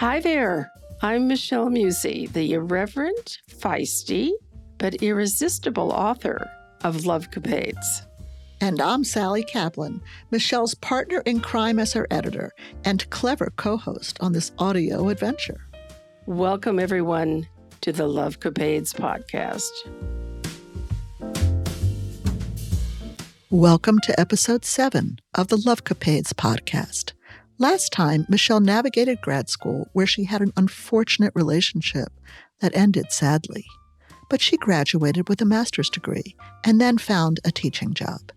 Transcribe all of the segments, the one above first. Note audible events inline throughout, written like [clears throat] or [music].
Hi there. I'm Michelle Musey, the irreverent, feisty, but irresistible author of Love Capades. And I'm Sally Kaplan, Michelle's partner in crime as her editor and clever co host on this audio adventure. Welcome, everyone, to the Love Capades podcast. Welcome to episode seven of the Love Capades podcast. Last time, Michelle navigated grad school where she had an unfortunate relationship that ended sadly. But she graduated with a master's degree and then found a teaching job.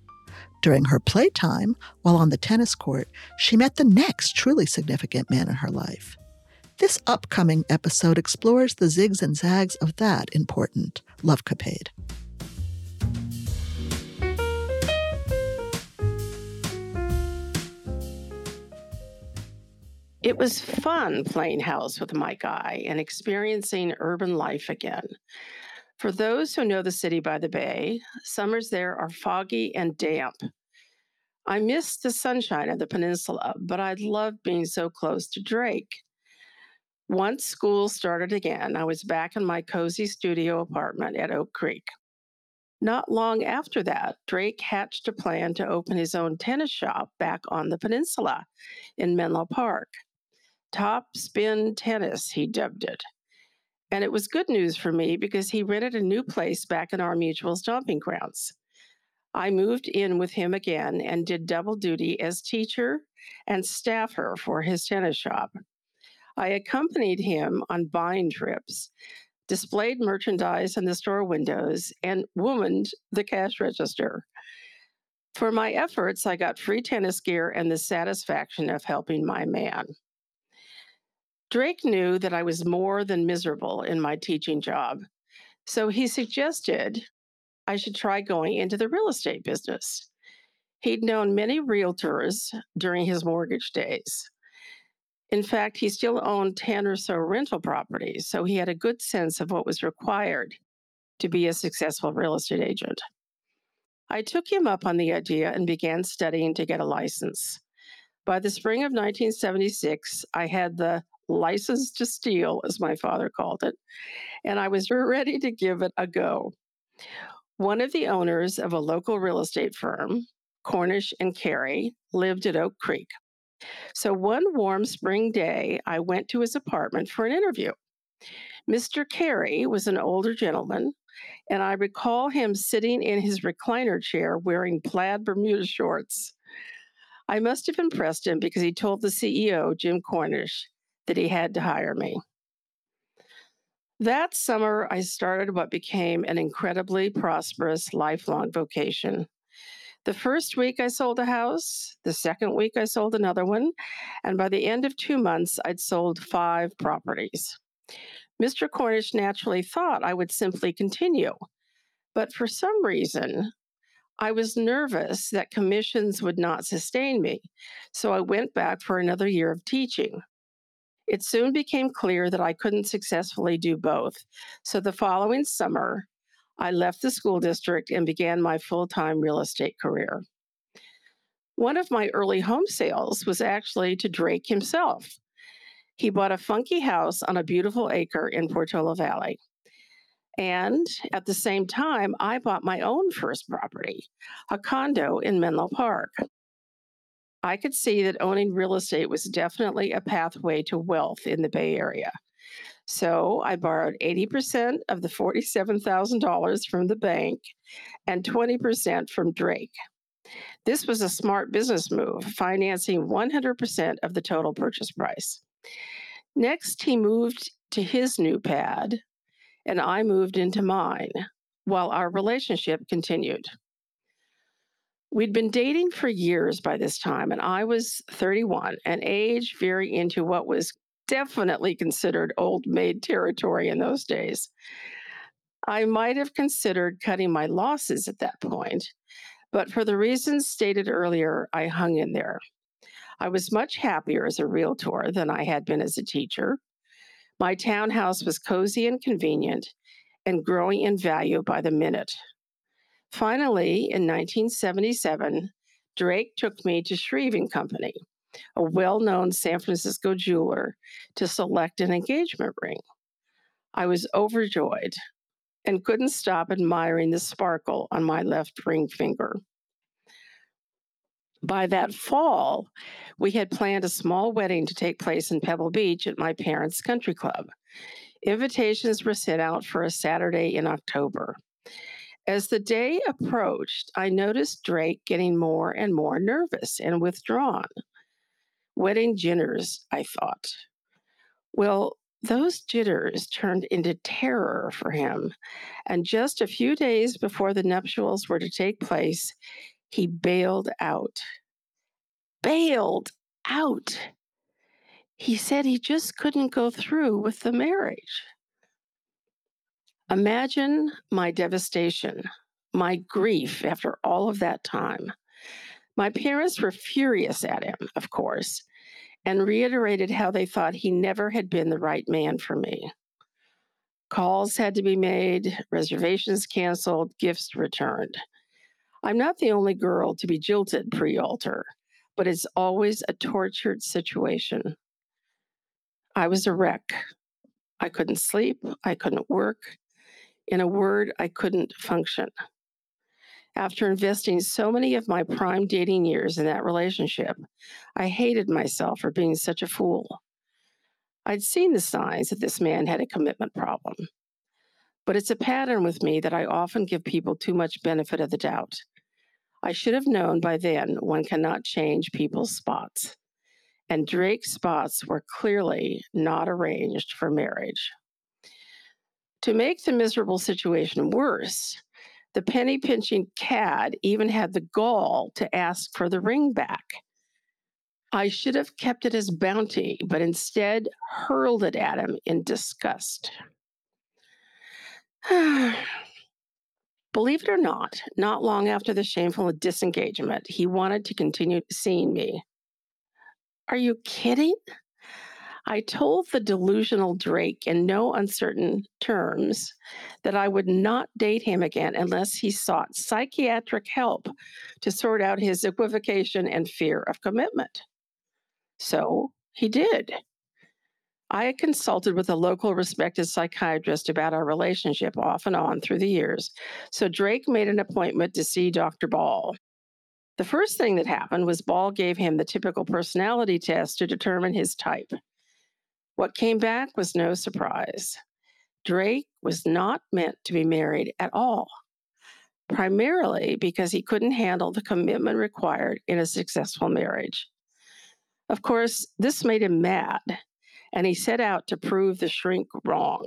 During her playtime, while on the tennis court, she met the next truly significant man in her life. This upcoming episode explores the zigs and zags of that important love capade. It was fun playing house with my guy and experiencing urban life again. For those who know the city by the bay, summers there are foggy and damp. I miss the sunshine of the peninsula, but I loved being so close to Drake. Once school started again, I was back in my cozy studio apartment at Oak Creek. Not long after that, Drake hatched a plan to open his own tennis shop back on the peninsula in Menlo Park. Top Spin Tennis, he dubbed it. And it was good news for me because he rented a new place back in our mutual stomping grounds. I moved in with him again and did double duty as teacher and staffer for his tennis shop. I accompanied him on buying trips, displayed merchandise in the store windows, and womaned the cash register. For my efforts, I got free tennis gear and the satisfaction of helping my man. Drake knew that I was more than miserable in my teaching job, so he suggested I should try going into the real estate business. He'd known many realtors during his mortgage days. In fact, he still owned 10 or so rental properties, so he had a good sense of what was required to be a successful real estate agent. I took him up on the idea and began studying to get a license. By the spring of 1976, I had the license to steal, as my father called it, and I was ready to give it a go. One of the owners of a local real estate firm, Cornish and Carey, lived at Oak Creek. So one warm spring day, I went to his apartment for an interview. Mr. Carey was an older gentleman, and I recall him sitting in his recliner chair wearing plaid Bermuda shorts. I must have impressed him because he told the CEO, Jim Cornish, that he had to hire me. That summer, I started what became an incredibly prosperous lifelong vocation. The first week, I sold a house. The second week, I sold another one. And by the end of two months, I'd sold five properties. Mr. Cornish naturally thought I would simply continue. But for some reason, I was nervous that commissions would not sustain me. So I went back for another year of teaching. It soon became clear that I couldn't successfully do both. So the following summer, I left the school district and began my full time real estate career. One of my early home sales was actually to Drake himself. He bought a funky house on a beautiful acre in Portola Valley. And at the same time, I bought my own first property, a condo in Menlo Park. I could see that owning real estate was definitely a pathway to wealth in the Bay Area. So I borrowed 80% of the $47,000 from the bank and 20% from Drake. This was a smart business move, financing 100% of the total purchase price. Next, he moved to his new pad, and I moved into mine while our relationship continued. We'd been dating for years by this time, and I was 31, an age very into what was definitely considered old maid territory in those days. I might have considered cutting my losses at that point, but for the reasons stated earlier, I hung in there. I was much happier as a realtor than I had been as a teacher. My townhouse was cozy and convenient and growing in value by the minute. Finally, in 1977, Drake took me to Shreve and Company, a well known San Francisco jeweler, to select an engagement ring. I was overjoyed and couldn't stop admiring the sparkle on my left ring finger. By that fall, we had planned a small wedding to take place in Pebble Beach at my parents' country club. Invitations were sent out for a Saturday in October. As the day approached, I noticed Drake getting more and more nervous and withdrawn. Wedding jitters, I thought. Well, those jitters turned into terror for him. And just a few days before the nuptials were to take place, he bailed out. Bailed out. He said he just couldn't go through with the marriage. Imagine my devastation, my grief after all of that time. My parents were furious at him, of course, and reiterated how they thought he never had been the right man for me. Calls had to be made, reservations canceled, gifts returned. I'm not the only girl to be jilted pre altar, but it's always a tortured situation. I was a wreck. I couldn't sleep. I couldn't work. In a word, I couldn't function. After investing so many of my prime dating years in that relationship, I hated myself for being such a fool. I'd seen the signs that this man had a commitment problem. But it's a pattern with me that I often give people too much benefit of the doubt. I should have known by then one cannot change people's spots. And Drake's spots were clearly not arranged for marriage. To make the miserable situation worse, the penny pinching cad even had the gall to ask for the ring back. I should have kept it as bounty, but instead hurled it at him in disgust. [sighs] Believe it or not, not long after the shameful disengagement, he wanted to continue seeing me. Are you kidding? I told the delusional Drake in no uncertain terms that I would not date him again unless he sought psychiatric help to sort out his equivocation and fear of commitment. So he did. I consulted with a local respected psychiatrist about our relationship off and on through the years, so Drake made an appointment to see Dr. Ball. The first thing that happened was Ball gave him the typical personality test to determine his type. What came back was no surprise. Drake was not meant to be married at all, primarily because he couldn't handle the commitment required in a successful marriage. Of course, this made him mad, and he set out to prove the shrink wrong.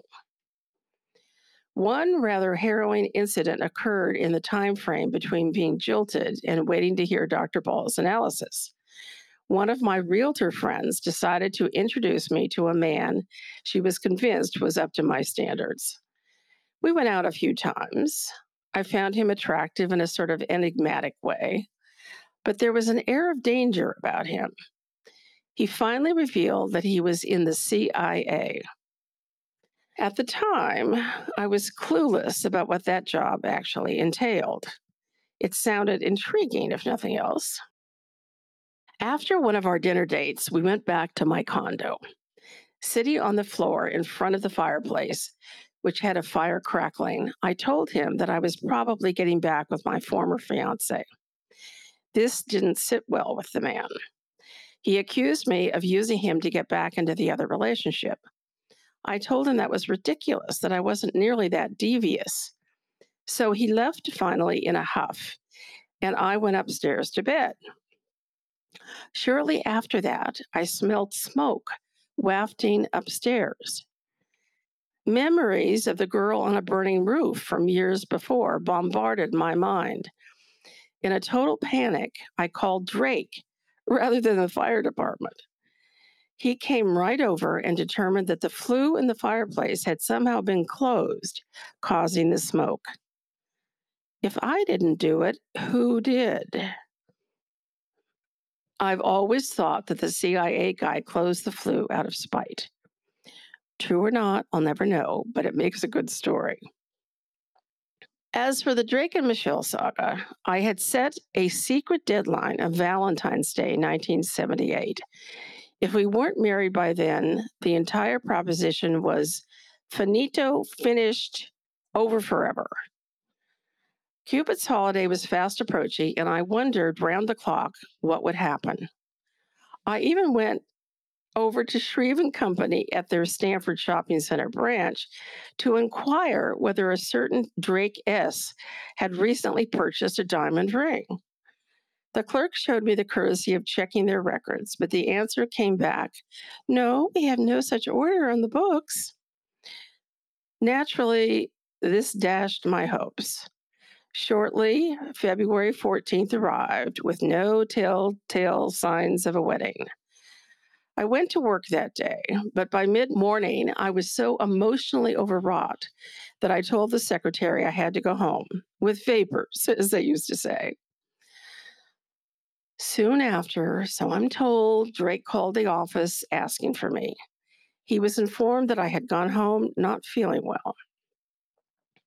One rather harrowing incident occurred in the time frame between being jilted and waiting to hear Dr. Ball's analysis one of my realtor friends decided to introduce me to a man she was convinced was up to my standards. We went out a few times. I found him attractive in a sort of enigmatic way, but there was an air of danger about him. He finally revealed that he was in the CIA. At the time, I was clueless about what that job actually entailed. It sounded intriguing, if nothing else. After one of our dinner dates, we went back to my condo. Sitting on the floor in front of the fireplace, which had a fire crackling, I told him that I was probably getting back with my former fiance. This didn't sit well with the man. He accused me of using him to get back into the other relationship. I told him that was ridiculous, that I wasn't nearly that devious. So he left finally in a huff, and I went upstairs to bed. Shortly after that, I smelled smoke wafting upstairs. Memories of the girl on a burning roof from years before bombarded my mind. In a total panic, I called Drake rather than the fire department. He came right over and determined that the flue in the fireplace had somehow been closed, causing the smoke. If I didn't do it, who did? I've always thought that the CIA guy closed the flue out of spite. True or not, I'll never know, but it makes a good story. As for the Drake and Michelle saga, I had set a secret deadline of Valentine's Day, 1978. If we weren't married by then, the entire proposition was finito, finished, over forever. Cupid's holiday was fast approaching, and I wondered round the clock what would happen. I even went over to Shreve and Company at their Stanford Shopping Center branch to inquire whether a certain Drake S had recently purchased a diamond ring. The clerk showed me the courtesy of checking their records, but the answer came back no, we have no such order on the books. Naturally, this dashed my hopes. Shortly, February 14th arrived with no telltale signs of a wedding. I went to work that day, but by mid morning, I was so emotionally overwrought that I told the secretary I had to go home with vapors, [laughs] as they used to say. Soon after, so I'm told, Drake called the office asking for me. He was informed that I had gone home not feeling well.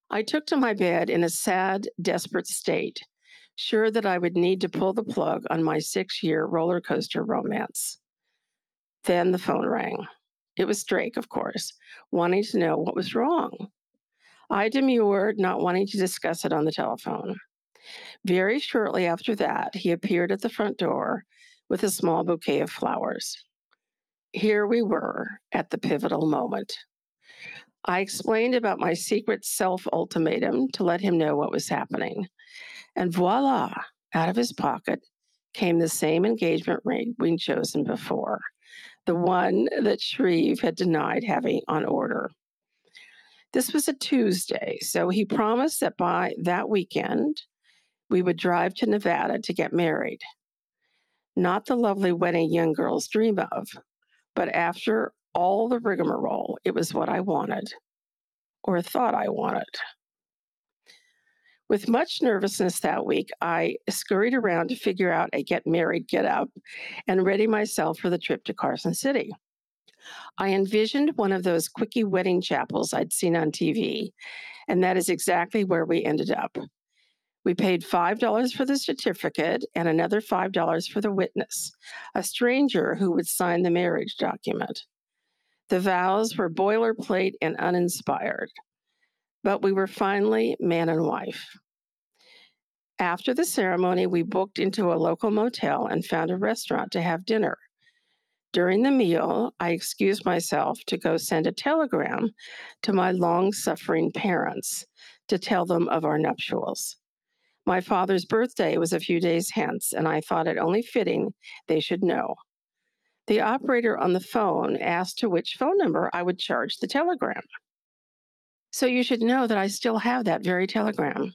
I took to my bed in a sad, desperate state, sure that I would need to pull the plug on my six year roller coaster romance. Then the phone rang. It was Drake, of course, wanting to know what was wrong. I demurred, not wanting to discuss it on the telephone. Very shortly after that, he appeared at the front door with a small bouquet of flowers. Here we were at the pivotal moment. I explained about my secret self ultimatum to let him know what was happening. And voila, out of his pocket came the same engagement ring we'd chosen before, the one that Shreve had denied having on order. This was a Tuesday, so he promised that by that weekend, we would drive to Nevada to get married. Not the lovely wedding young girls dream of, but after all the rigmarole. It was what I wanted, or thought I wanted. With much nervousness that week, I scurried around to figure out a get married, get up, and ready myself for the trip to Carson City. I envisioned one of those quickie wedding chapels I'd seen on TV, and that is exactly where we ended up. We paid $5 for the certificate and another $5 for the witness, a stranger who would sign the marriage document. The vows were boilerplate and uninspired, but we were finally man and wife. After the ceremony, we booked into a local motel and found a restaurant to have dinner. During the meal, I excused myself to go send a telegram to my long suffering parents to tell them of our nuptials. My father's birthday was a few days hence, and I thought it only fitting they should know. The operator on the phone asked to which phone number I would charge the telegram. So you should know that I still have that very telegram.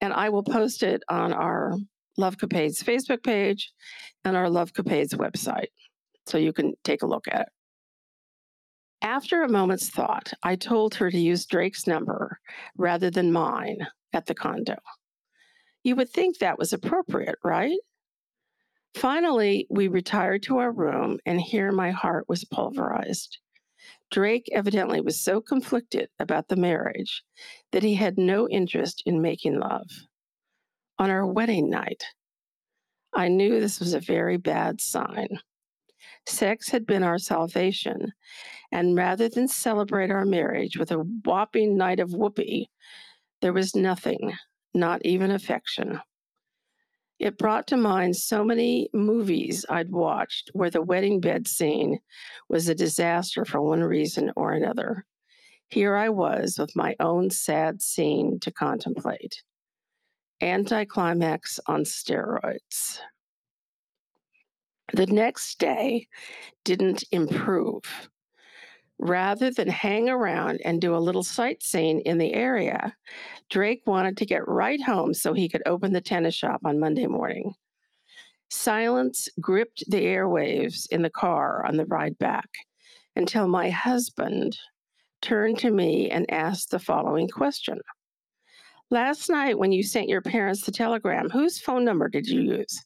And I will post it on our Love Capades Facebook page and our Love Capades website. So you can take a look at it. After a moment's thought, I told her to use Drake's number rather than mine at the condo. You would think that was appropriate, right? Finally, we retired to our room, and here my heart was pulverized. Drake evidently was so conflicted about the marriage that he had no interest in making love. On our wedding night, I knew this was a very bad sign. Sex had been our salvation, and rather than celebrate our marriage with a whopping night of whoopee, there was nothing, not even affection. It brought to mind so many movies I'd watched where the wedding bed scene was a disaster for one reason or another. Here I was with my own sad scene to contemplate. Anticlimax on steroids. The next day didn't improve. Rather than hang around and do a little sightseeing in the area, Drake wanted to get right home so he could open the tennis shop on Monday morning. Silence gripped the airwaves in the car on the ride back until my husband turned to me and asked the following question Last night, when you sent your parents the telegram, whose phone number did you use?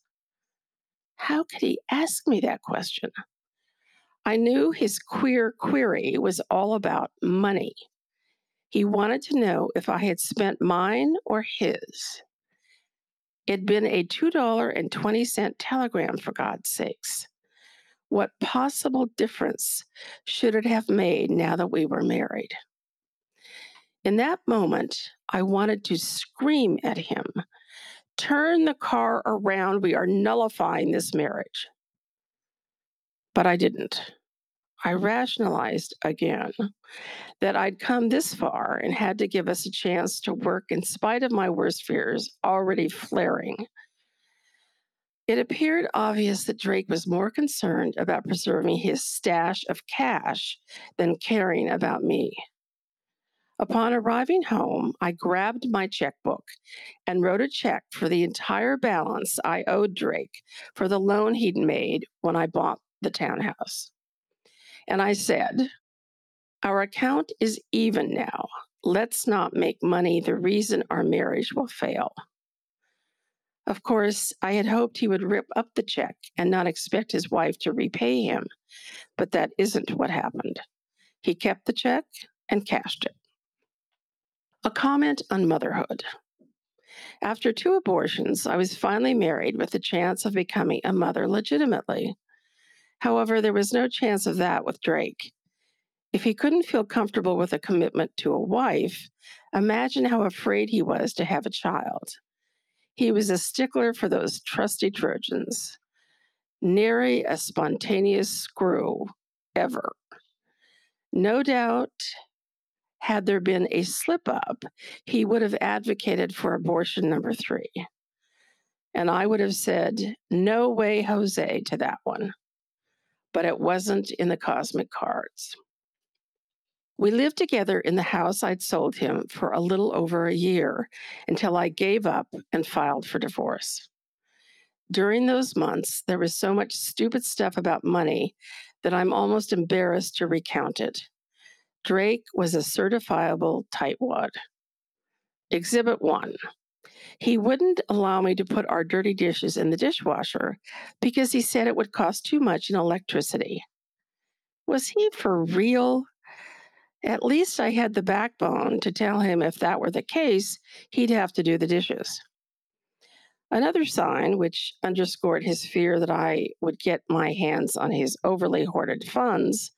How could he ask me that question? I knew his queer query was all about money. He wanted to know if I had spent mine or his. It'd been a $2.20 telegram, for God's sakes. What possible difference should it have made now that we were married? In that moment, I wanted to scream at him Turn the car around. We are nullifying this marriage. But I didn't. I rationalized again that I'd come this far and had to give us a chance to work in spite of my worst fears already flaring. It appeared obvious that Drake was more concerned about preserving his stash of cash than caring about me. Upon arriving home, I grabbed my checkbook and wrote a check for the entire balance I owed Drake for the loan he'd made when I bought the townhouse. And I said, Our account is even now. Let's not make money the reason our marriage will fail. Of course, I had hoped he would rip up the check and not expect his wife to repay him, but that isn't what happened. He kept the check and cashed it. A comment on motherhood. After two abortions, I was finally married with the chance of becoming a mother legitimately. However, there was no chance of that with Drake. If he couldn't feel comfortable with a commitment to a wife, imagine how afraid he was to have a child. He was a stickler for those trusty Trojans. Nary a spontaneous screw ever. No doubt had there been a slip up, he would have advocated for abortion number three. And I would have said, no way, Jose, to that one. But it wasn't in the cosmic cards. We lived together in the house I'd sold him for a little over a year until I gave up and filed for divorce. During those months, there was so much stupid stuff about money that I'm almost embarrassed to recount it. Drake was a certifiable tightwad. Exhibit one. He wouldn't allow me to put our dirty dishes in the dishwasher because he said it would cost too much in electricity. Was he for real? At least I had the backbone to tell him if that were the case, he'd have to do the dishes. Another sign, which underscored his fear that I would get my hands on his overly hoarded funds,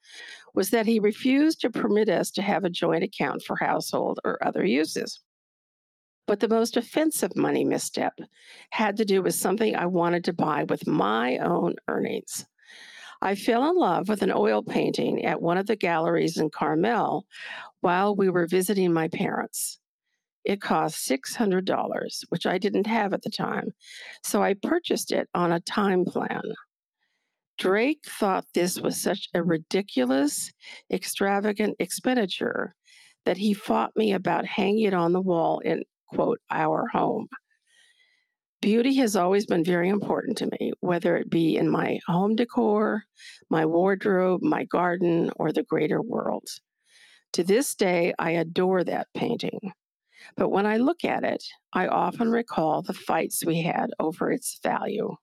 was that he refused to permit us to have a joint account for household or other uses. But the most offensive money misstep had to do with something I wanted to buy with my own earnings. I fell in love with an oil painting at one of the galleries in Carmel while we were visiting my parents. It cost $600, which I didn't have at the time, so I purchased it on a time plan. Drake thought this was such a ridiculous, extravagant expenditure that he fought me about hanging it on the wall in, quote, our home. Beauty has always been very important to me, whether it be in my home decor, my wardrobe, my garden, or the greater world. To this day, I adore that painting. But when I look at it, I often recall the fights we had over its value.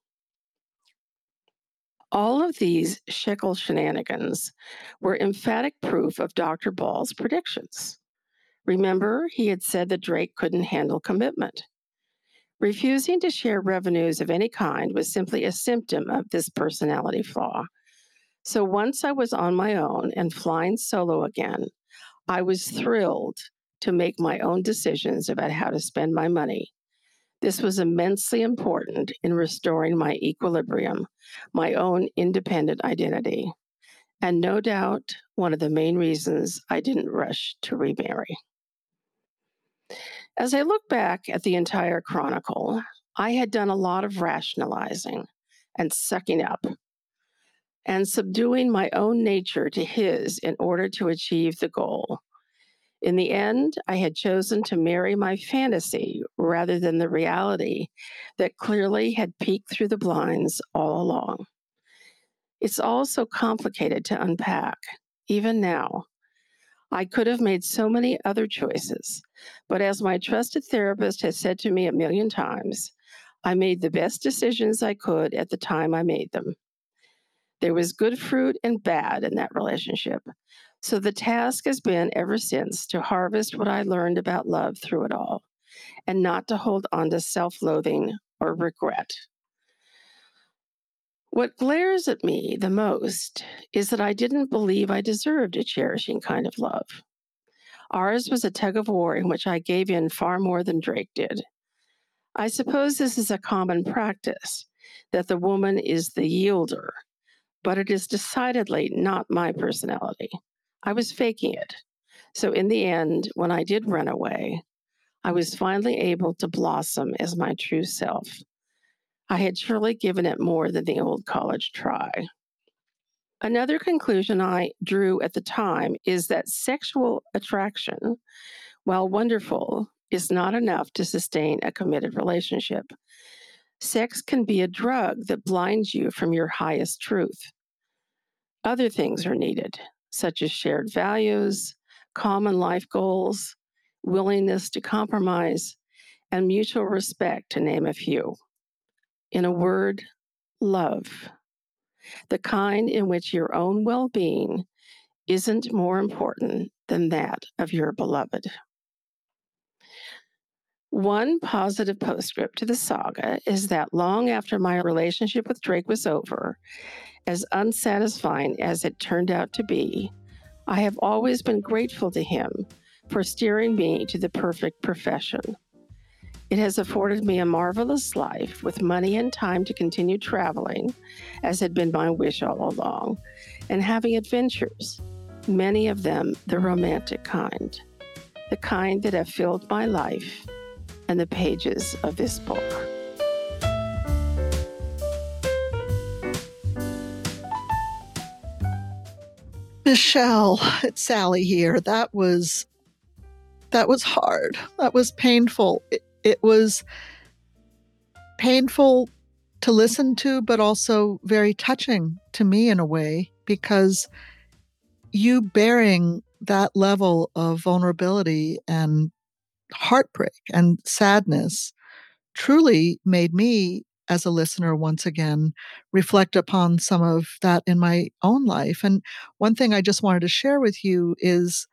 All of these shekel shenanigans were emphatic proof of Dr. Ball's predictions. Remember, he had said that Drake couldn't handle commitment. Refusing to share revenues of any kind was simply a symptom of this personality flaw. So once I was on my own and flying solo again, I was thrilled to make my own decisions about how to spend my money this was immensely important in restoring my equilibrium, my own independent identity, and no doubt one of the main reasons I didn't rush to remarry. As I look back at the entire chronicle, I had done a lot of rationalizing and sucking up and subduing my own nature to his in order to achieve the goal in the end, I had chosen to marry my fantasy rather than the reality that clearly had peeked through the blinds all along. It's all so complicated to unpack, even now. I could have made so many other choices, but as my trusted therapist has said to me a million times, I made the best decisions I could at the time I made them. There was good fruit and bad in that relationship, So the task has been ever since to harvest what I learned about love through it all and not to hold on to self loathing or regret. What glares at me the most is that I didn't believe I deserved a cherishing kind of love. Ours was a tug of war in which I gave in far more than Drake did. I suppose this is a common practice that the woman is the yielder, but it is decidedly not my personality. I was faking it. So, in the end, when I did run away, I was finally able to blossom as my true self. I had surely given it more than the old college try. Another conclusion I drew at the time is that sexual attraction, while wonderful, is not enough to sustain a committed relationship. Sex can be a drug that blinds you from your highest truth. Other things are needed, such as shared values, common life goals, willingness to compromise, and mutual respect, to name a few. In a word, love the kind in which your own well being isn't more important than that of your beloved. One positive postscript to the saga is that long after my relationship with Drake was over, as unsatisfying as it turned out to be, I have always been grateful to him for steering me to the perfect profession. It has afforded me a marvelous life with money and time to continue traveling, as had been my wish all along, and having adventures, many of them the romantic kind, the kind that have filled my life and the pages of this book. Michelle, it's Sally here. That was that was hard. That was painful. It, it was painful to listen to, but also very touching to me in a way because you bearing that level of vulnerability and heartbreak and sadness truly made me as a listener once again reflect upon some of that in my own life. And one thing i just wanted to share with you is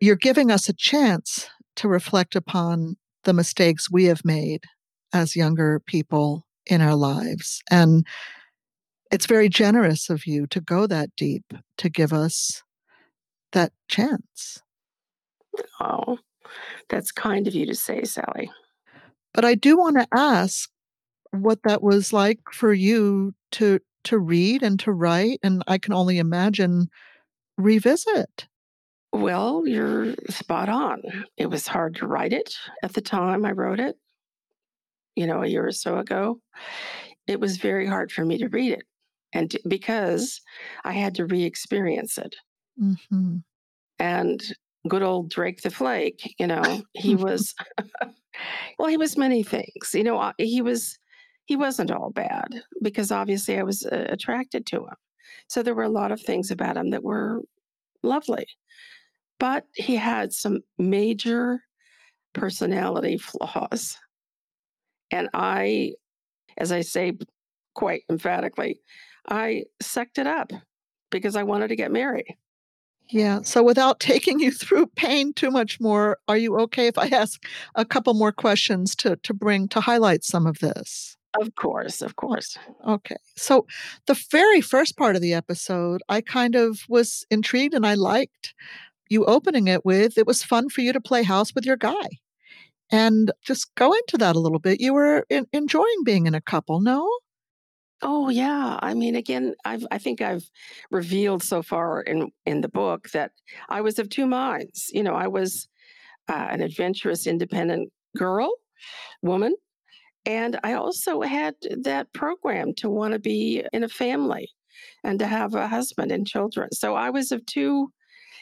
you're giving us a chance to reflect upon the mistakes we have made as younger people in our lives. And it's very generous of you to go that deep to give us that chance. Oh, that's kind of you to say, Sally. But I do want to ask what that was like for you to to read and to write and I can only imagine revisit. Well, you're spot on. It was hard to write it at the time I wrote it, you know, a year or so ago. It was very hard for me to read it. And to, because I had to re experience it. Mm-hmm. And good old Drake the Flake, you know, he [laughs] was, [laughs] well, he was many things. You know, he was, he wasn't all bad because obviously I was uh, attracted to him. So there were a lot of things about him that were lovely but he had some major personality flaws. And I, as I say quite emphatically, I sucked it up because I wanted to get married. Yeah. So without [laughs] taking you through pain too much more, are you okay if I ask a couple more questions to to bring to highlight some of this? Of course, of course. Okay. So the very first part of the episode, I kind of was intrigued and I liked you opening it with, it was fun for you to play house with your guy. And just go into that a little bit. You were in, enjoying being in a couple, no? Oh yeah, I mean, again, I've I think I've revealed so far in in the book that I was of two minds. You know, I was uh, an adventurous, independent girl, woman, and I also had that program to want to be in a family and to have a husband and children. So I was of two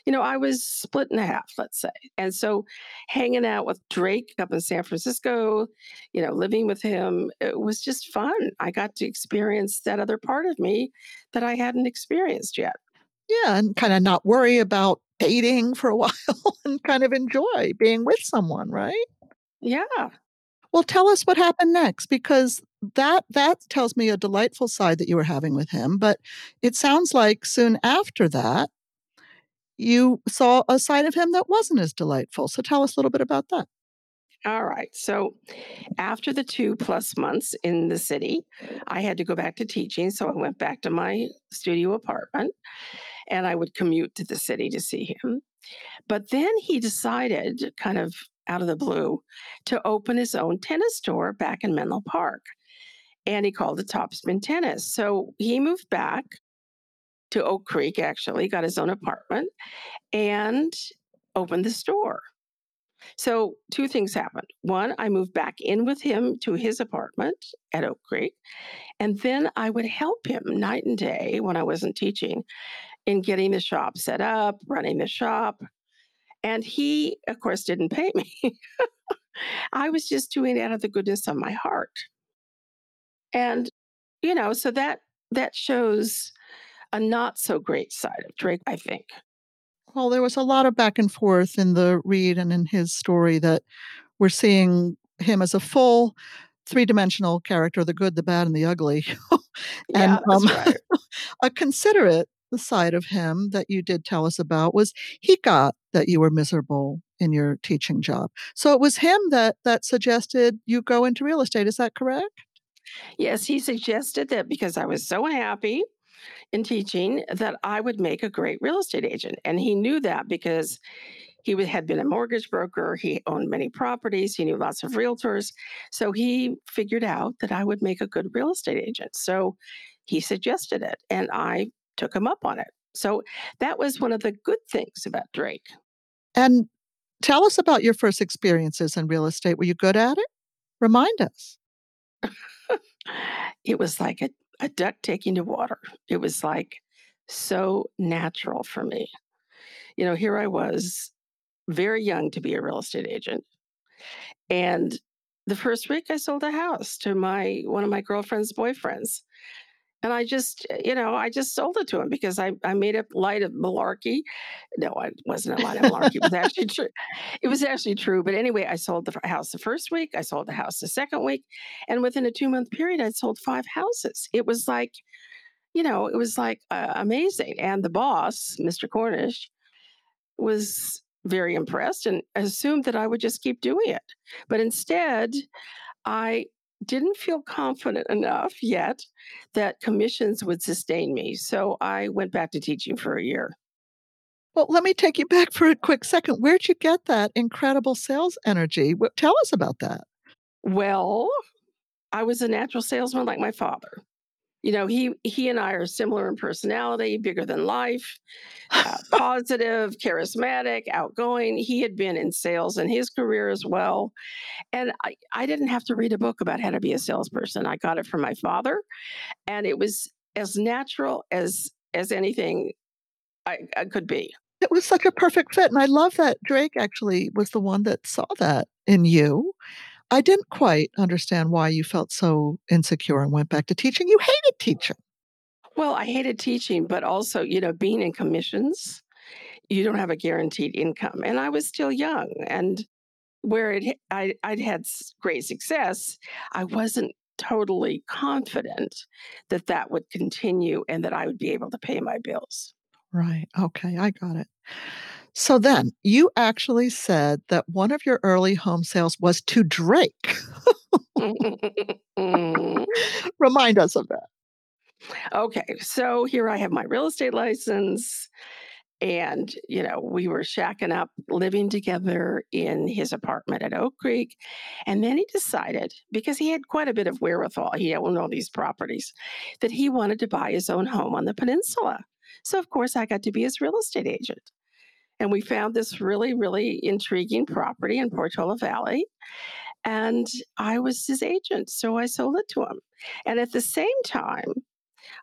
you know, I was split in half, let's say. And so hanging out with Drake up in San Francisco, you know, living with him, it was just fun. I got to experience that other part of me that I hadn't experienced yet. Yeah, and kind of not worry about dating for a [laughs] while and kind of enjoy being with someone, right? Yeah. Well, tell us what happened next because that that tells me a delightful side that you were having with him, but it sounds like soon after that you saw a side of him that wasn't as delightful. So tell us a little bit about that. All right. So after the two plus months in the city, I had to go back to teaching. So I went back to my studio apartment and I would commute to the city to see him. But then he decided, kind of out of the blue, to open his own tennis store back in Menlo Park. And he called it Topspin Tennis. So he moved back to Oak Creek, actually, got his own apartment and opened the store. So, two things happened. One, I moved back in with him to his apartment at Oak Creek. And then I would help him night and day when I wasn't teaching in getting the shop set up, running the shop. And he, of course, didn't pay me. [laughs] I was just doing it out of the goodness of my heart. And, you know, so that that shows a not so great side of Drake, I think. Well, there was a lot of back and forth in the read and in his story that we're seeing him as a full three dimensional character the good, the bad, and the ugly. [laughs] and yeah, um, right. [laughs] a considerate the side of him that you did tell us about was he got that you were miserable in your teaching job. So it was him that that suggested you go into real estate. Is that correct? Yes, he suggested that because I was so happy in teaching that I would make a great real estate agent. And he knew that because he had been a mortgage broker, he owned many properties, he knew lots of realtors. So he figured out that I would make a good real estate agent. So he suggested it, and I took him up on it. So that was one of the good things about Drake. And tell us about your first experiences in real estate. Were you good at it? Remind us. [laughs] it was like a a duck taking to water. It was like so natural for me. You know, here I was very young to be a real estate agent. And the first week I sold a house to my one of my girlfriend's boyfriends. And I just, you know, I just sold it to him because I, I made a light of malarkey. No, I wasn't a light of malarkey. It was actually true. It was actually true. But anyway, I sold the house the first week. I sold the house the second week. And within a two month period, I sold five houses. It was like, you know, it was like uh, amazing. And the boss, Mr. Cornish, was very impressed and assumed that I would just keep doing it. But instead, I didn't feel confident enough yet that commissions would sustain me. So I went back to teaching for a year. Well, let me take you back for a quick second. Where'd you get that incredible sales energy? Tell us about that. Well, I was a natural salesman like my father. You know, he he and I are similar in personality, bigger than life, uh, [laughs] positive, charismatic, outgoing. He had been in sales in his career as well, and I, I didn't have to read a book about how to be a salesperson. I got it from my father, and it was as natural as as anything I, I could be. It was such a perfect fit, and I love that Drake actually was the one that saw that in you I didn't quite understand why you felt so insecure and went back to teaching. You hated teaching. Well, I hated teaching, but also, you know, being in commissions, you don't have a guaranteed income. And I was still young. And where it, I, I'd had great success, I wasn't totally confident that that would continue and that I would be able to pay my bills. Right. Okay. I got it. So then you actually said that one of your early home sales was to Drake. [laughs] Mm-hmm. [laughs] Remind us of that. Okay. So here I have my real estate license. And, you know, we were shacking up, living together in his apartment at Oak Creek. And then he decided, because he had quite a bit of wherewithal, he owned all these properties, that he wanted to buy his own home on the peninsula. So, of course, I got to be his real estate agent. And we found this really, really intriguing property in Portola Valley. And I was his agent. So I sold it to him. And at the same time,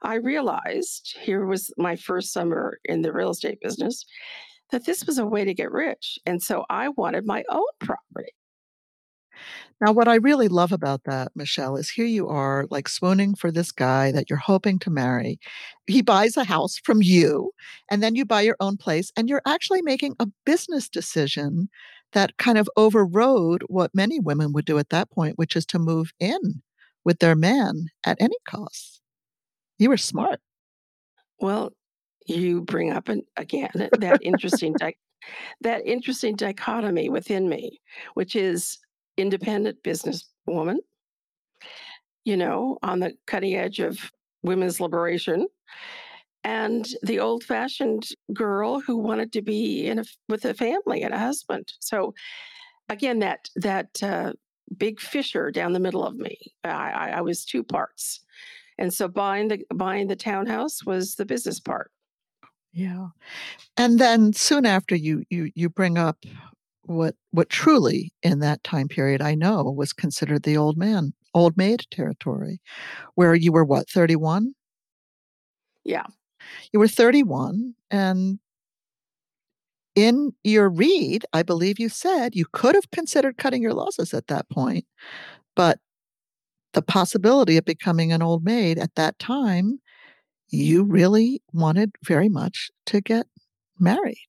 I realized here was my first summer in the real estate business that this was a way to get rich. And so I wanted my own property. Now, what I really love about that, Michelle, is here you are, like swooning for this guy that you're hoping to marry. He buys a house from you, and then you buy your own place, and you're actually making a business decision that kind of overrode what many women would do at that point, which is to move in with their man at any cost. You were smart. Well, you bring up an, again [laughs] that interesting di- that interesting dichotomy within me, which is independent businesswoman, you know, on the cutting edge of women's liberation, and the old-fashioned girl who wanted to be in a with a family and a husband. So again, that that uh, big fissure down the middle of me. I, I, I was two parts, and so buying the buying the townhouse was the business part. Yeah. And then soon after you you you bring up what what truly in that time period I know was considered the old man, old maid territory, where you were what, 31? Yeah. You were 31 and in your read, I believe you said you could have considered cutting your losses at that point, but the possibility of becoming an old maid at that time you really wanted very much to get married.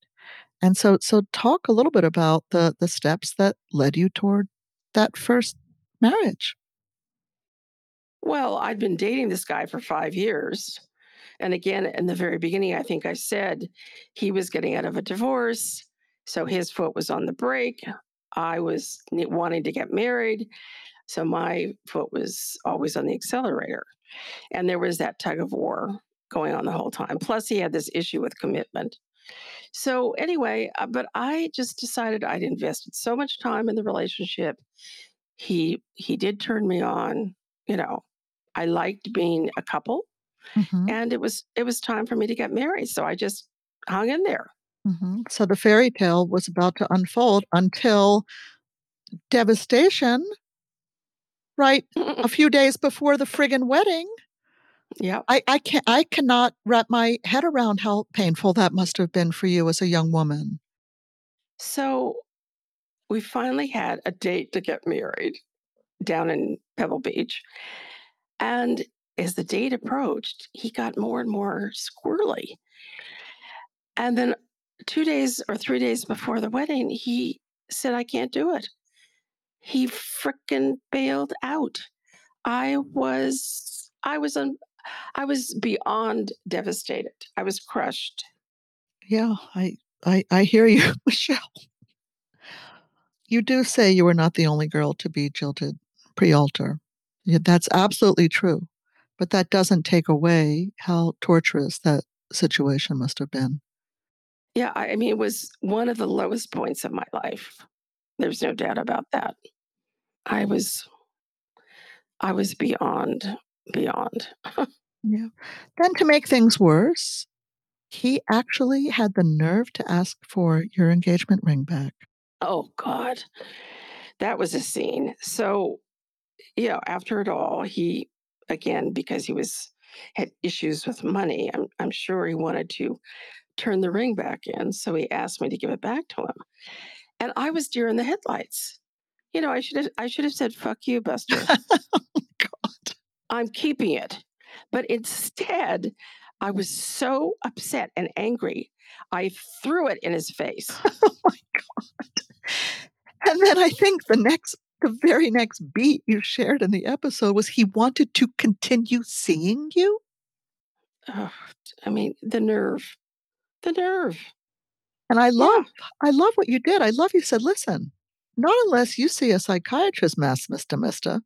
And so so talk a little bit about the the steps that led you toward that first marriage. Well, I'd been dating this guy for 5 years. And again, in the very beginning, I think I said he was getting out of a divorce, so his foot was on the brake. I was wanting to get married, so my foot was always on the accelerator. And there was that tug of war going on the whole time. Plus, he had this issue with commitment. So, anyway, uh, but I just decided I'd invested so much time in the relationship. He he did turn me on, you know. I liked being a couple Mhm. and it was it was time for me to get married. So I just hung in there. Mhm. So the fairy tale was about to unfold until devastation right a [laughs] few days before the friggin' wedding. Yep. I I can I cannot wrap my head around how painful that must have been for you as a young woman. So we finally had a date to get married down in Pebble Beach. And as the date approached, he got more and more squirrely. And then 2 days or 3 days before the wedding, he said, "I can't do it." He frickin' bailed out. I was I was un I was beyond devastated. I was crushed. Yeah, I I I hear you, [laughs] Michele. You do say you were not the only girl to be jilted pre-altar. Yeah, that's absolutely true, but that doesn't take away how torturous that situation must have been. Yeah, I I mean, it was one of the lowest points of my life. There's no doubt about that. I was I was beyond, beyond. [laughs] Yeah. Then to make things worse, he actually had the nerve to ask for your engagement ring back. Oh god. That was a scene. So, you know, after it all, he again, because he was had issues with money, I'm I'm sure he wanted to turn the ring back in, so he asked me to give it back to him. And I was deer in the headlights. You know, I should have I should have said, "Fuck you, Buster." [laughs] Oh. I'm keeping it. But instead, I was so upset and angry, I threw it in his face. [laughs] Oh my god. And then I think the next the very next beat you shared in the episode was he wanted to continue seeing you? Ugh, I mean, the nerve. The nerve. And I Yeah. love I love what you did. I love you said, "Listen, not unless you see a psychiatrist, Mister Mister."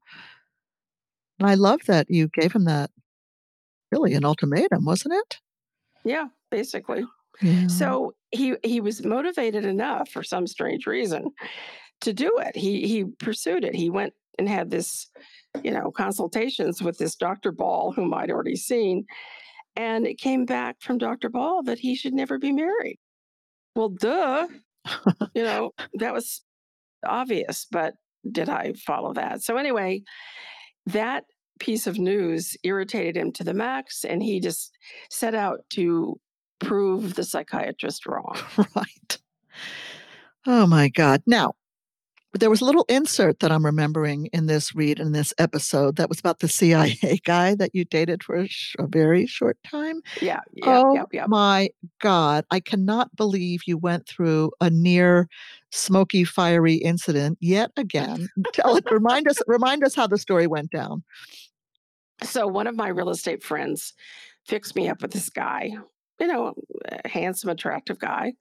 And I love that you gave him that really an ultimatum, wasn't it? Yeah, basically. Yeah. So he he was motivated enough for some strange reason to do it. He he pursued it. He went and had this, you know, consultations with this Dr. Ball, whom I'd already seen, and it came back from Dr. Ball that he should never be married. Well, duh. [laughs] You know, that was obvious, but did I follow that? So anyway, that piece of news irritated him to the max, and he just set out to prove the psychiatrist wrong. [laughs] Right. Oh my god. Now, there was a little insert that I'm remembering in this read in this episode that was about the CIA [laughs] guy that you dated for a, sh- a very short time. Yeah, yeah, oh yeah, yeah. my god, I cannot believe you went through a near smoky fiery incident yet again. Tell it remind us remind us how the story went down. So one of my real estate friends fixed me up with this guy. you know, a handsome, attractive guy.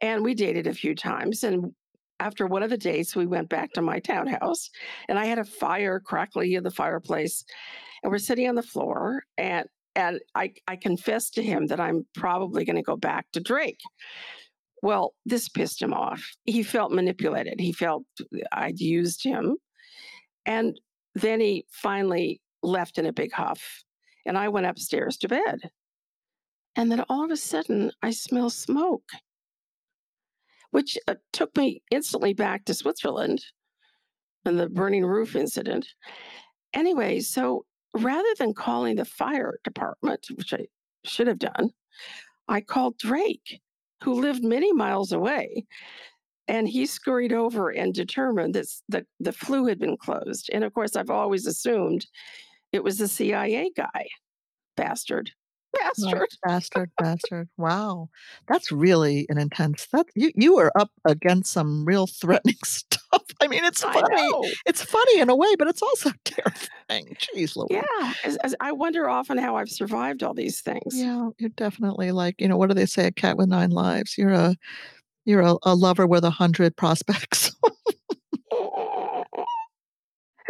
And we dated a few times. And after one of the dates, we went back to my townhouse and I had a fire crackly in the fireplace. And we're sitting on the floor and and I, I confessed to him that I'm probably going to go back to Drake. Well, this pissed him off. He felt manipulated. He felt uh, I'd used him. And then he finally left in a big huff. And I went upstairs to bed. And then all of a sudden, I smell smoke, which uh, took me instantly back to Switzerland and the burning roof incident. Anyway, so rather than calling the fire department, which I should have done, I called Drake, who lived many miles away. And he scurried over and determined that the, the flue had been closed. And of course, I've always assumed it was the CIA guy. Bastard. Bastard. [laughs] bastard, bastard. Wow. That's really an intense that you you were up against some real threatening [laughs] stuff. I mean, it's funny. It's funny in a way, but it's also [laughs] terrifying. Jeez Louise. Yeah. As, as I wonder often how I've survived all these things. Yeah, you're definitely like, you know, what do they say? A cat with nine lives. You're a you're a, a lover with a hundred prospects.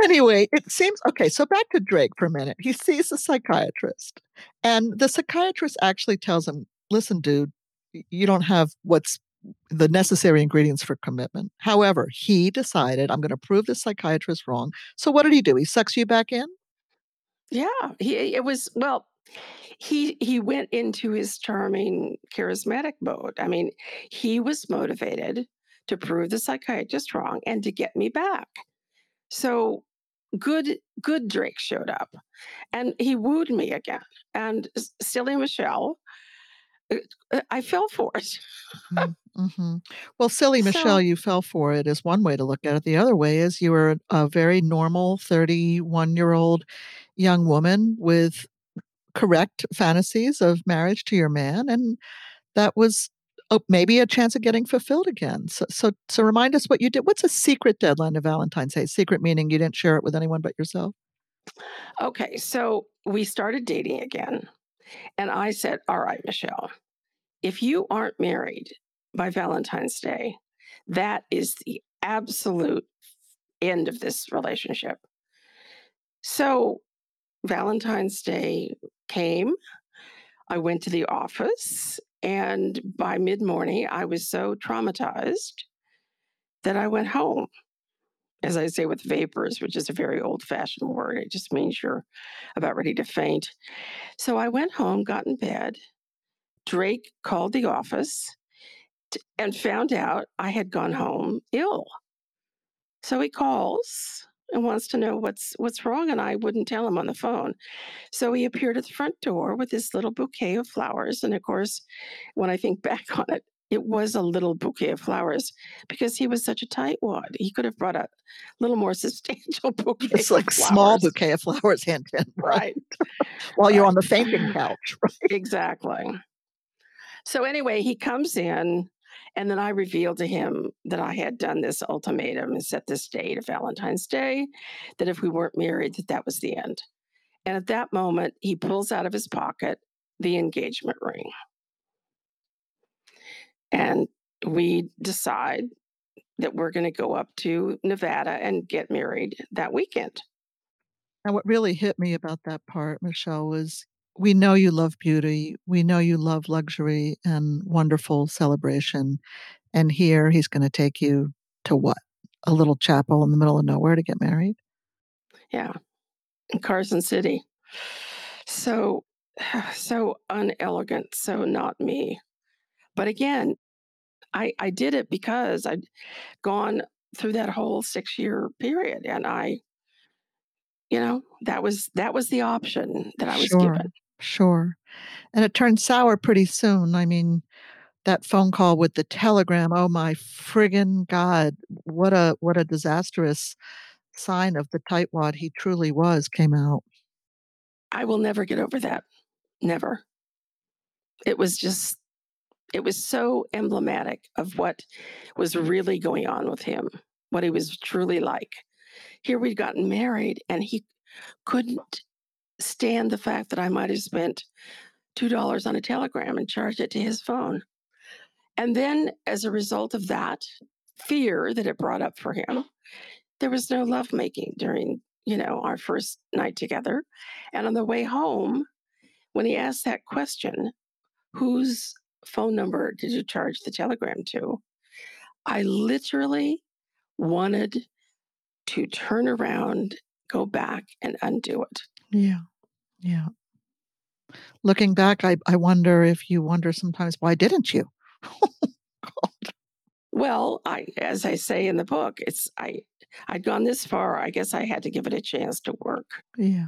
Anyway, it seems okay. So back to Drake for a minute. He sees a psychiatrist, and the psychiatrist actually tells him, "Listen, dude, you don't have what's the necessary ingredients for commitment." However, he decided, "I'm going to prove the psychiatrist wrong." So what did he do? He sucks you back in. Yeah. He eh, it was well, he he went into his charming, charismatic mode. I mean, he was motivated to prove the psychiatrist wrong and to get me back. So good good Drake showed up and he wooed me again. And Silly Michele, uh, uh, I fell for it. hmm Well, silly Michele, So you fell for it is one way to look at it. The other way is you were a very normal 31 year old young woman with correct fantasies of marriage to your man. And that was oh, maybe a chance of getting fulfilled again. So, so, so remind us what you did. What's a secret deadline to Valentine's Day? Secret meaning you didn't share it with anyone but yourself. okay, so we started dating again. And I said, All right, Michele, if you aren't married by Valentine's Day, that is the absolute end of this relationship. So Valentine's Day came. I went to the office, and by mid morning, I was so traumatized that I went home. As I say, with vapors, which is a very old fashioned word, it just means you're about ready to faint. So I went home, got in bed. Drake called the office and found out I had gone home ill. So he calls and wants to know what's what's wrong and I wouldn't tell him on the phone. So he appeared at the front door with this little bouquet of flowers and of course when I think [laughs] back on it it was a little bouquet of flowers because he was such a tightwad. He could have brought a little more [laughs] substantial bouquet It's like small bouquet of flowers, hint, [laughs] hint, right? Right. While you're on the fainting couch, right? Exactly. So anyway, he comes in, and then I revealed to him that I had done this ultimatum and set this date of Valentine's Day, that if we weren't married, that that was the end. And at that moment, he pulls out of his pocket the engagement ring, and we decide that we're going to go up to Nevada and get married that weekend. And what really hit me about that part, Michele, was we know you love beauty. We know you love luxury and wonderful celebration. And here he's going to take you to what? A little chapel in the middle of nowhere to get married? Yeah, in Carson City. So, [sighs] so unelegant, so not me. But again, I I did it because I'd gone through that whole six year period, and I, you know, that was that was the option that I was Sure, given. Sure. And it turned sour pretty soon. I mean, that phone call with the telegram, oh my friggin' God, what a what a disastrous sign of the tightwad he truly was came out. I will never get over that. Never. It was just it was so emblematic of what was really going on with him, what he was truly like. Here we'd gotten married, and he couldn't stand the fact that I might have spent $2 on a telegram and charged it to his phone. And then, as a result of that fear that it brought up for him, there was no lovemaking during, you know, our first night together. And on the way home, when he asked that question, whose phone number did you charge the telegram to? I literally wanted to turn around, go back, and undo it. Yeah. Yeah. Looking back, I, I wonder if you wonder sometimes, why didn't you? [laughs] Oh well, I as I say in the book, it's I I'd gone this far. I guess I had to give it a chance to work. Yeah.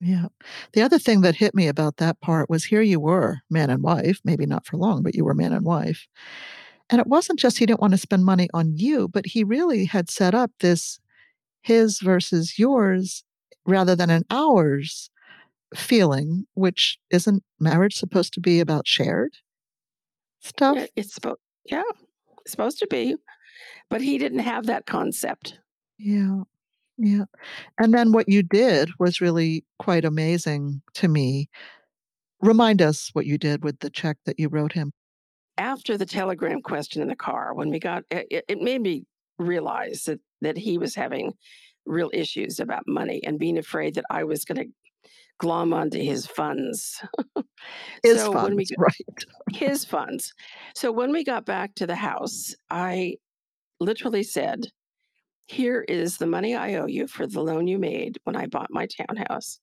Yeah. The other thing that hit me about that part was here you were, man and wife, maybe not for long, but you were man and wife. And it wasn't just he didn't want to spend money on you, but he really had set up this his versus yours rather than an ours feeling, which isn't marriage supposed to be about shared stuff? It's supposed yeah, it's supposed to be. But he didn't have that concept. Yeah. Yeah. And then what you did was really quite amazing to me. Remind us what you did with the check that you wrote him. After the telegram question in the car, when we got it, it made me realize that that he was having real issues about money and being afraid that I was going to glom onto his funds. [laughs] his so funds, when we, [laughs] right. his funds. So when we got back to the house, I literally said, Here is the money I owe you for the loan you made when I bought my townhouse.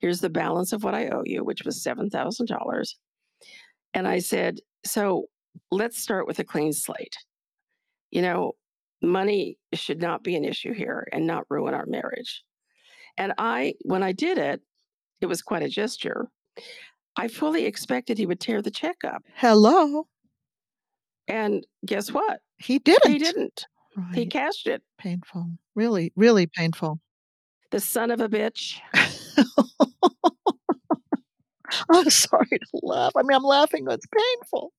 Here's the balance of what I owe you, which was $7,000. And I said, So let's start with a clean slate. You know, money should not be an issue here and not ruin our marriage. And I, when I did it, it was quite a gesture. I fully expected he would tear the check up. Hello. And guess what? He didn't. He didn't. Right. He cashed it. Painful. Really, really painful. The son of a bitch. [laughs] I'm sorry to laugh. I mean, I'm laughing. It's painful.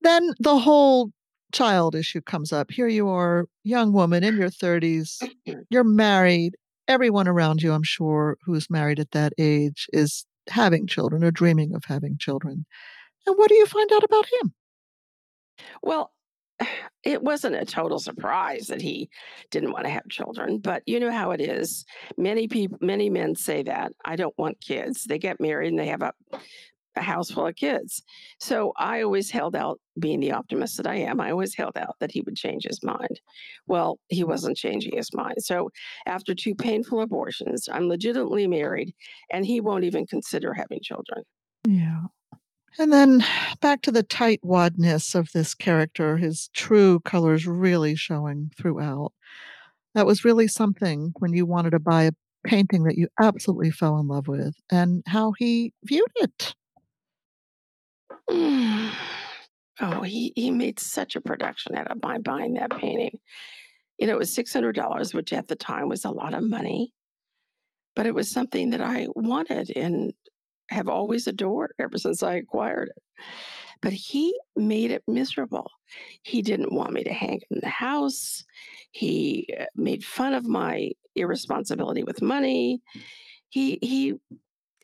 Then the whole child issue comes up. Here you are, young woman in your 30s, [clears throat] you're married. Everyone around you, I'm sure, who's married at that age is having children or dreaming of having children. And what do you find out about him? Well, [sighs] it wasn't a total surprise that he didn't want to have children, but you know how it is. Many people, many men say that I don't want kids. They get married and they have a a house full of kids. So I always held out, being the optimist that I am, I always held out that he would change his mind. Well, he wasn't changing his mind. So after two painful abortions, I'm legitimately married, and he won't even consider having children. Yeah. And then back to the tightwadness of this character, his true colors really showing throughout. That was really something when you wanted to buy a painting that you absolutely fell in love with and how he viewed it. [sighs] Oh, he he made such a production out of by buying that painting. You know, it was $600, which at the time was a lot of money, but it was something that I wanted and have always adored ever since I acquired it. But he made it miserable. He didn't want me to hang in the house. He uh, made fun of my irresponsibility with money. He he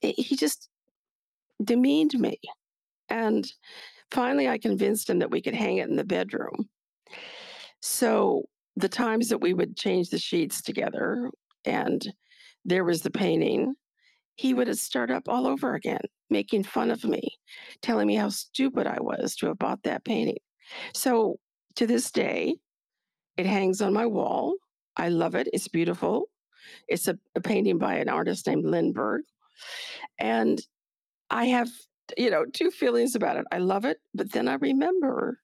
he just demeaned me. And finally, I convinced him that we could hang it in the bedroom. So the times that we would change the sheets together and there was the painting, he would start up all over again, making fun of me, telling me how stupid I was to have bought that painting. So to this day, it hangs on my wall. I love it. It's beautiful. It's a, a painting by an artist named Lindbergh. And I have you know, two feelings about it. I love it, but then I remember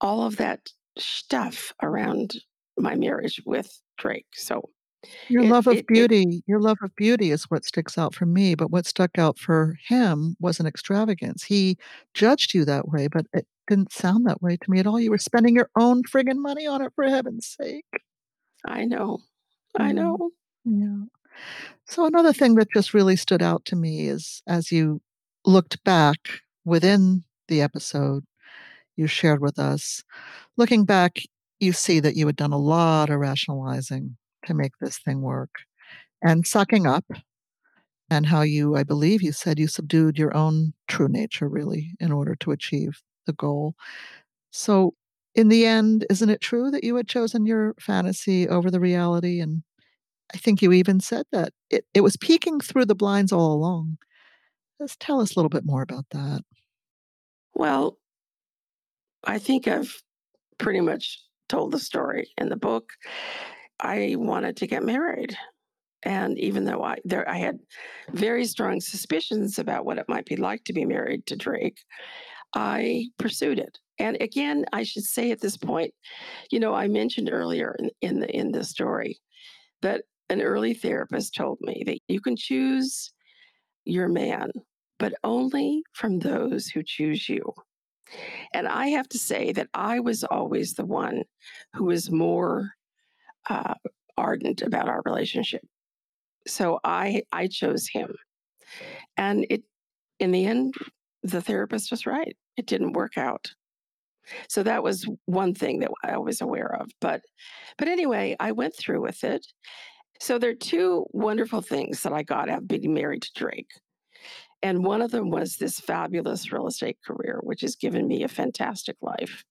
all of that stuff around my marriage with Drake. So your it, love of it, beauty, it, your love of beauty is what sticks out for me, but what stuck out for him was an extravagance. He judged you that way, but it didn't sound that way to me at all. You were spending your own friggin' money on it for heaven's sake. I know. I know. Yeah. So another thing that just really stood out to me is as you looked back within the episode you shared with us, looking back, you see that you had done a lot of rationalizing to make this thing work and sucking up and how you, I believe you said you subdued your own true nature really in order to achieve the goal. So, in the end, isn't it true that you had chosen your fantasy over the reality? And I think you even said that it, it was peeking through the blinds all along. Tell us a little bit more about that. Well, I think I've pretty much told the story in the book. I wanted to get married. And even though I there I had very strong suspicions about what it might be like to be married to Drake, I pursued it. And again, I should say at this point, you know, I mentioned earlier in, in the in the story that an early therapist told me that you can choose your man, but only from those who choose you. And I have to say that I was always the one who was more uh, ardent about our relationship. So I I chose him, and it in the end the therapist was right. It didn't work out. So that was one thing that I was aware of. But but anyway, I went through with it. So there are two wonderful things that I got out of being married to Drake. And one of them was this fabulous real estate career, which has given me a fantastic life.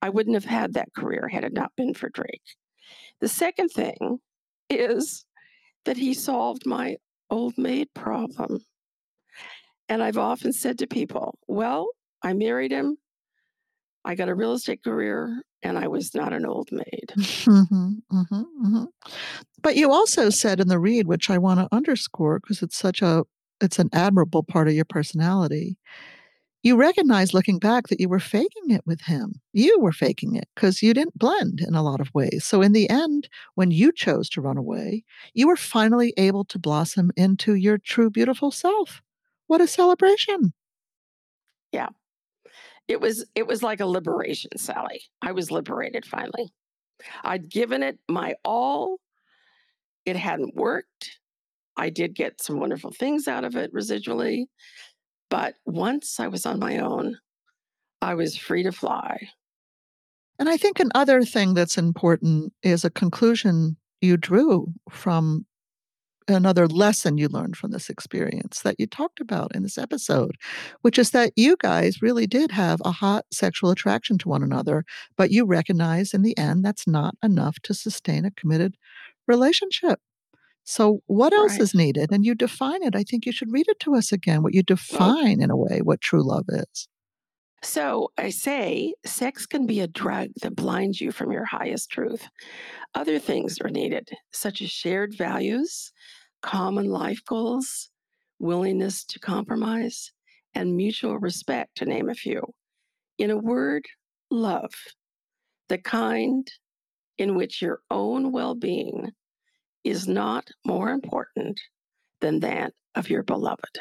I wouldn't have had that career had it not been for Drake. The second thing is that he solved my old maid problem. And I've often said to people, well, I married him, I got a real estate career, and I was not an old maid. Mm-hmm, mm-hmm, mm-hmm. But you also said in the read, which I want to underscore because it's such a it's an admirable part of your personality. You recognize looking back that you were faking it with him. You were faking it because you didn't blend in a lot of ways. So, in the end, when you chose to run away, you were finally able to blossom into your true, beautiful self. What a celebration! Yeah. It was it was like a liberation, Sally. I was liberated finally. I'd given it my all. It hadn't worked. I did get some wonderful things out of it residually. But once I was on my own, I was free to fly. And I think another thing that's important is a conclusion you drew from another lesson you learned from this experience that you talked about in this episode, which is that you guys really did have a hot sexual attraction to one another, but you recognize in the end that's not enough to sustain a committed relationship. So, what else Right. is needed? And you define it. I think you should read it to us again, what you define in a way what true love is. so I say sex can be a drug that blinds you from your highest truth. Other things are needed, such as shared values, common life goals, willingness to compromise, and mutual respect, to name a few. In a word, love, the kind in which your own well being is not more important than that of your beloved.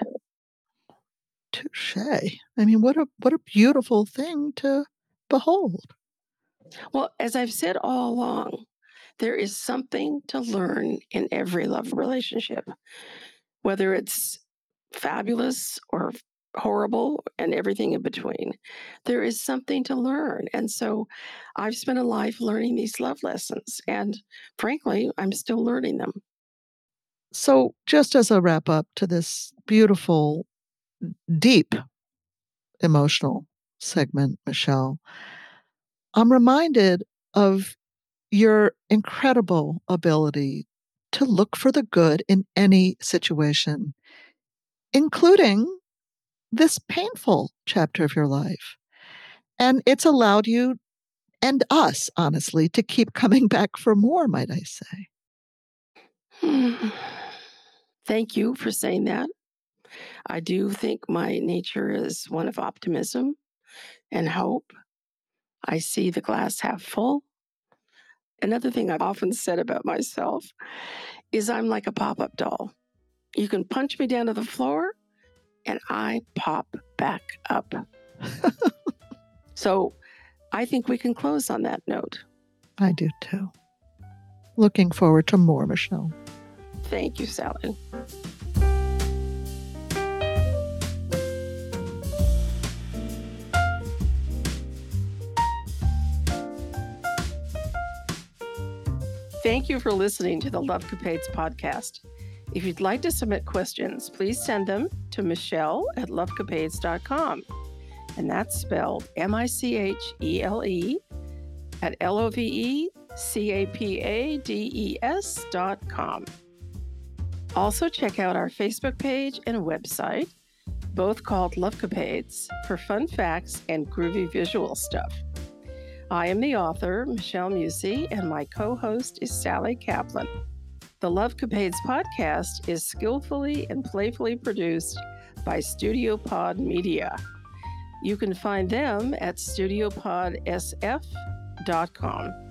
Touche. I mean, what a what a beautiful thing to behold. Well, as I've said all along, there is something to learn in every love relationship, whether it's fabulous or horrible and everything in between. There is something to learn. And so I've spent a life learning these love lessons. And frankly, I'm still learning them. So, just as a wrap up to this beautiful, deep emotional segment, Michele, I'm reminded of your incredible ability to look for the good in any situation, including this painful chapter of your life. And it's allowed you and us, honestly, to keep coming [laughs] back for more, might I say. [sighs] Thank you for saying that. I do think my nature is one of optimism and hope. I see the glass half full. Another thing I've often said about myself is I'm like a pop up doll. You can punch me down to the floor and I pop back up. [laughs] so I think we can close on that note. I do too. Looking forward to more, Michele. Thank you, Sally. Thank you for listening to the Love Capades podcast. If you'd like to submit questions, please send them to Michele at lovecapades.com. And that's spelled M I C H E L E at L O V E C A P A D E S dot com. Also, check out our Facebook page and website, both called Love Capades, for fun facts and groovy visual stuff. I am the author, Michele Musi, and my co host is Sally Kaplan. The Love Capades podcast is skillfully and playfully produced by Studio Pod Media. You can find them at studiopodsf.com.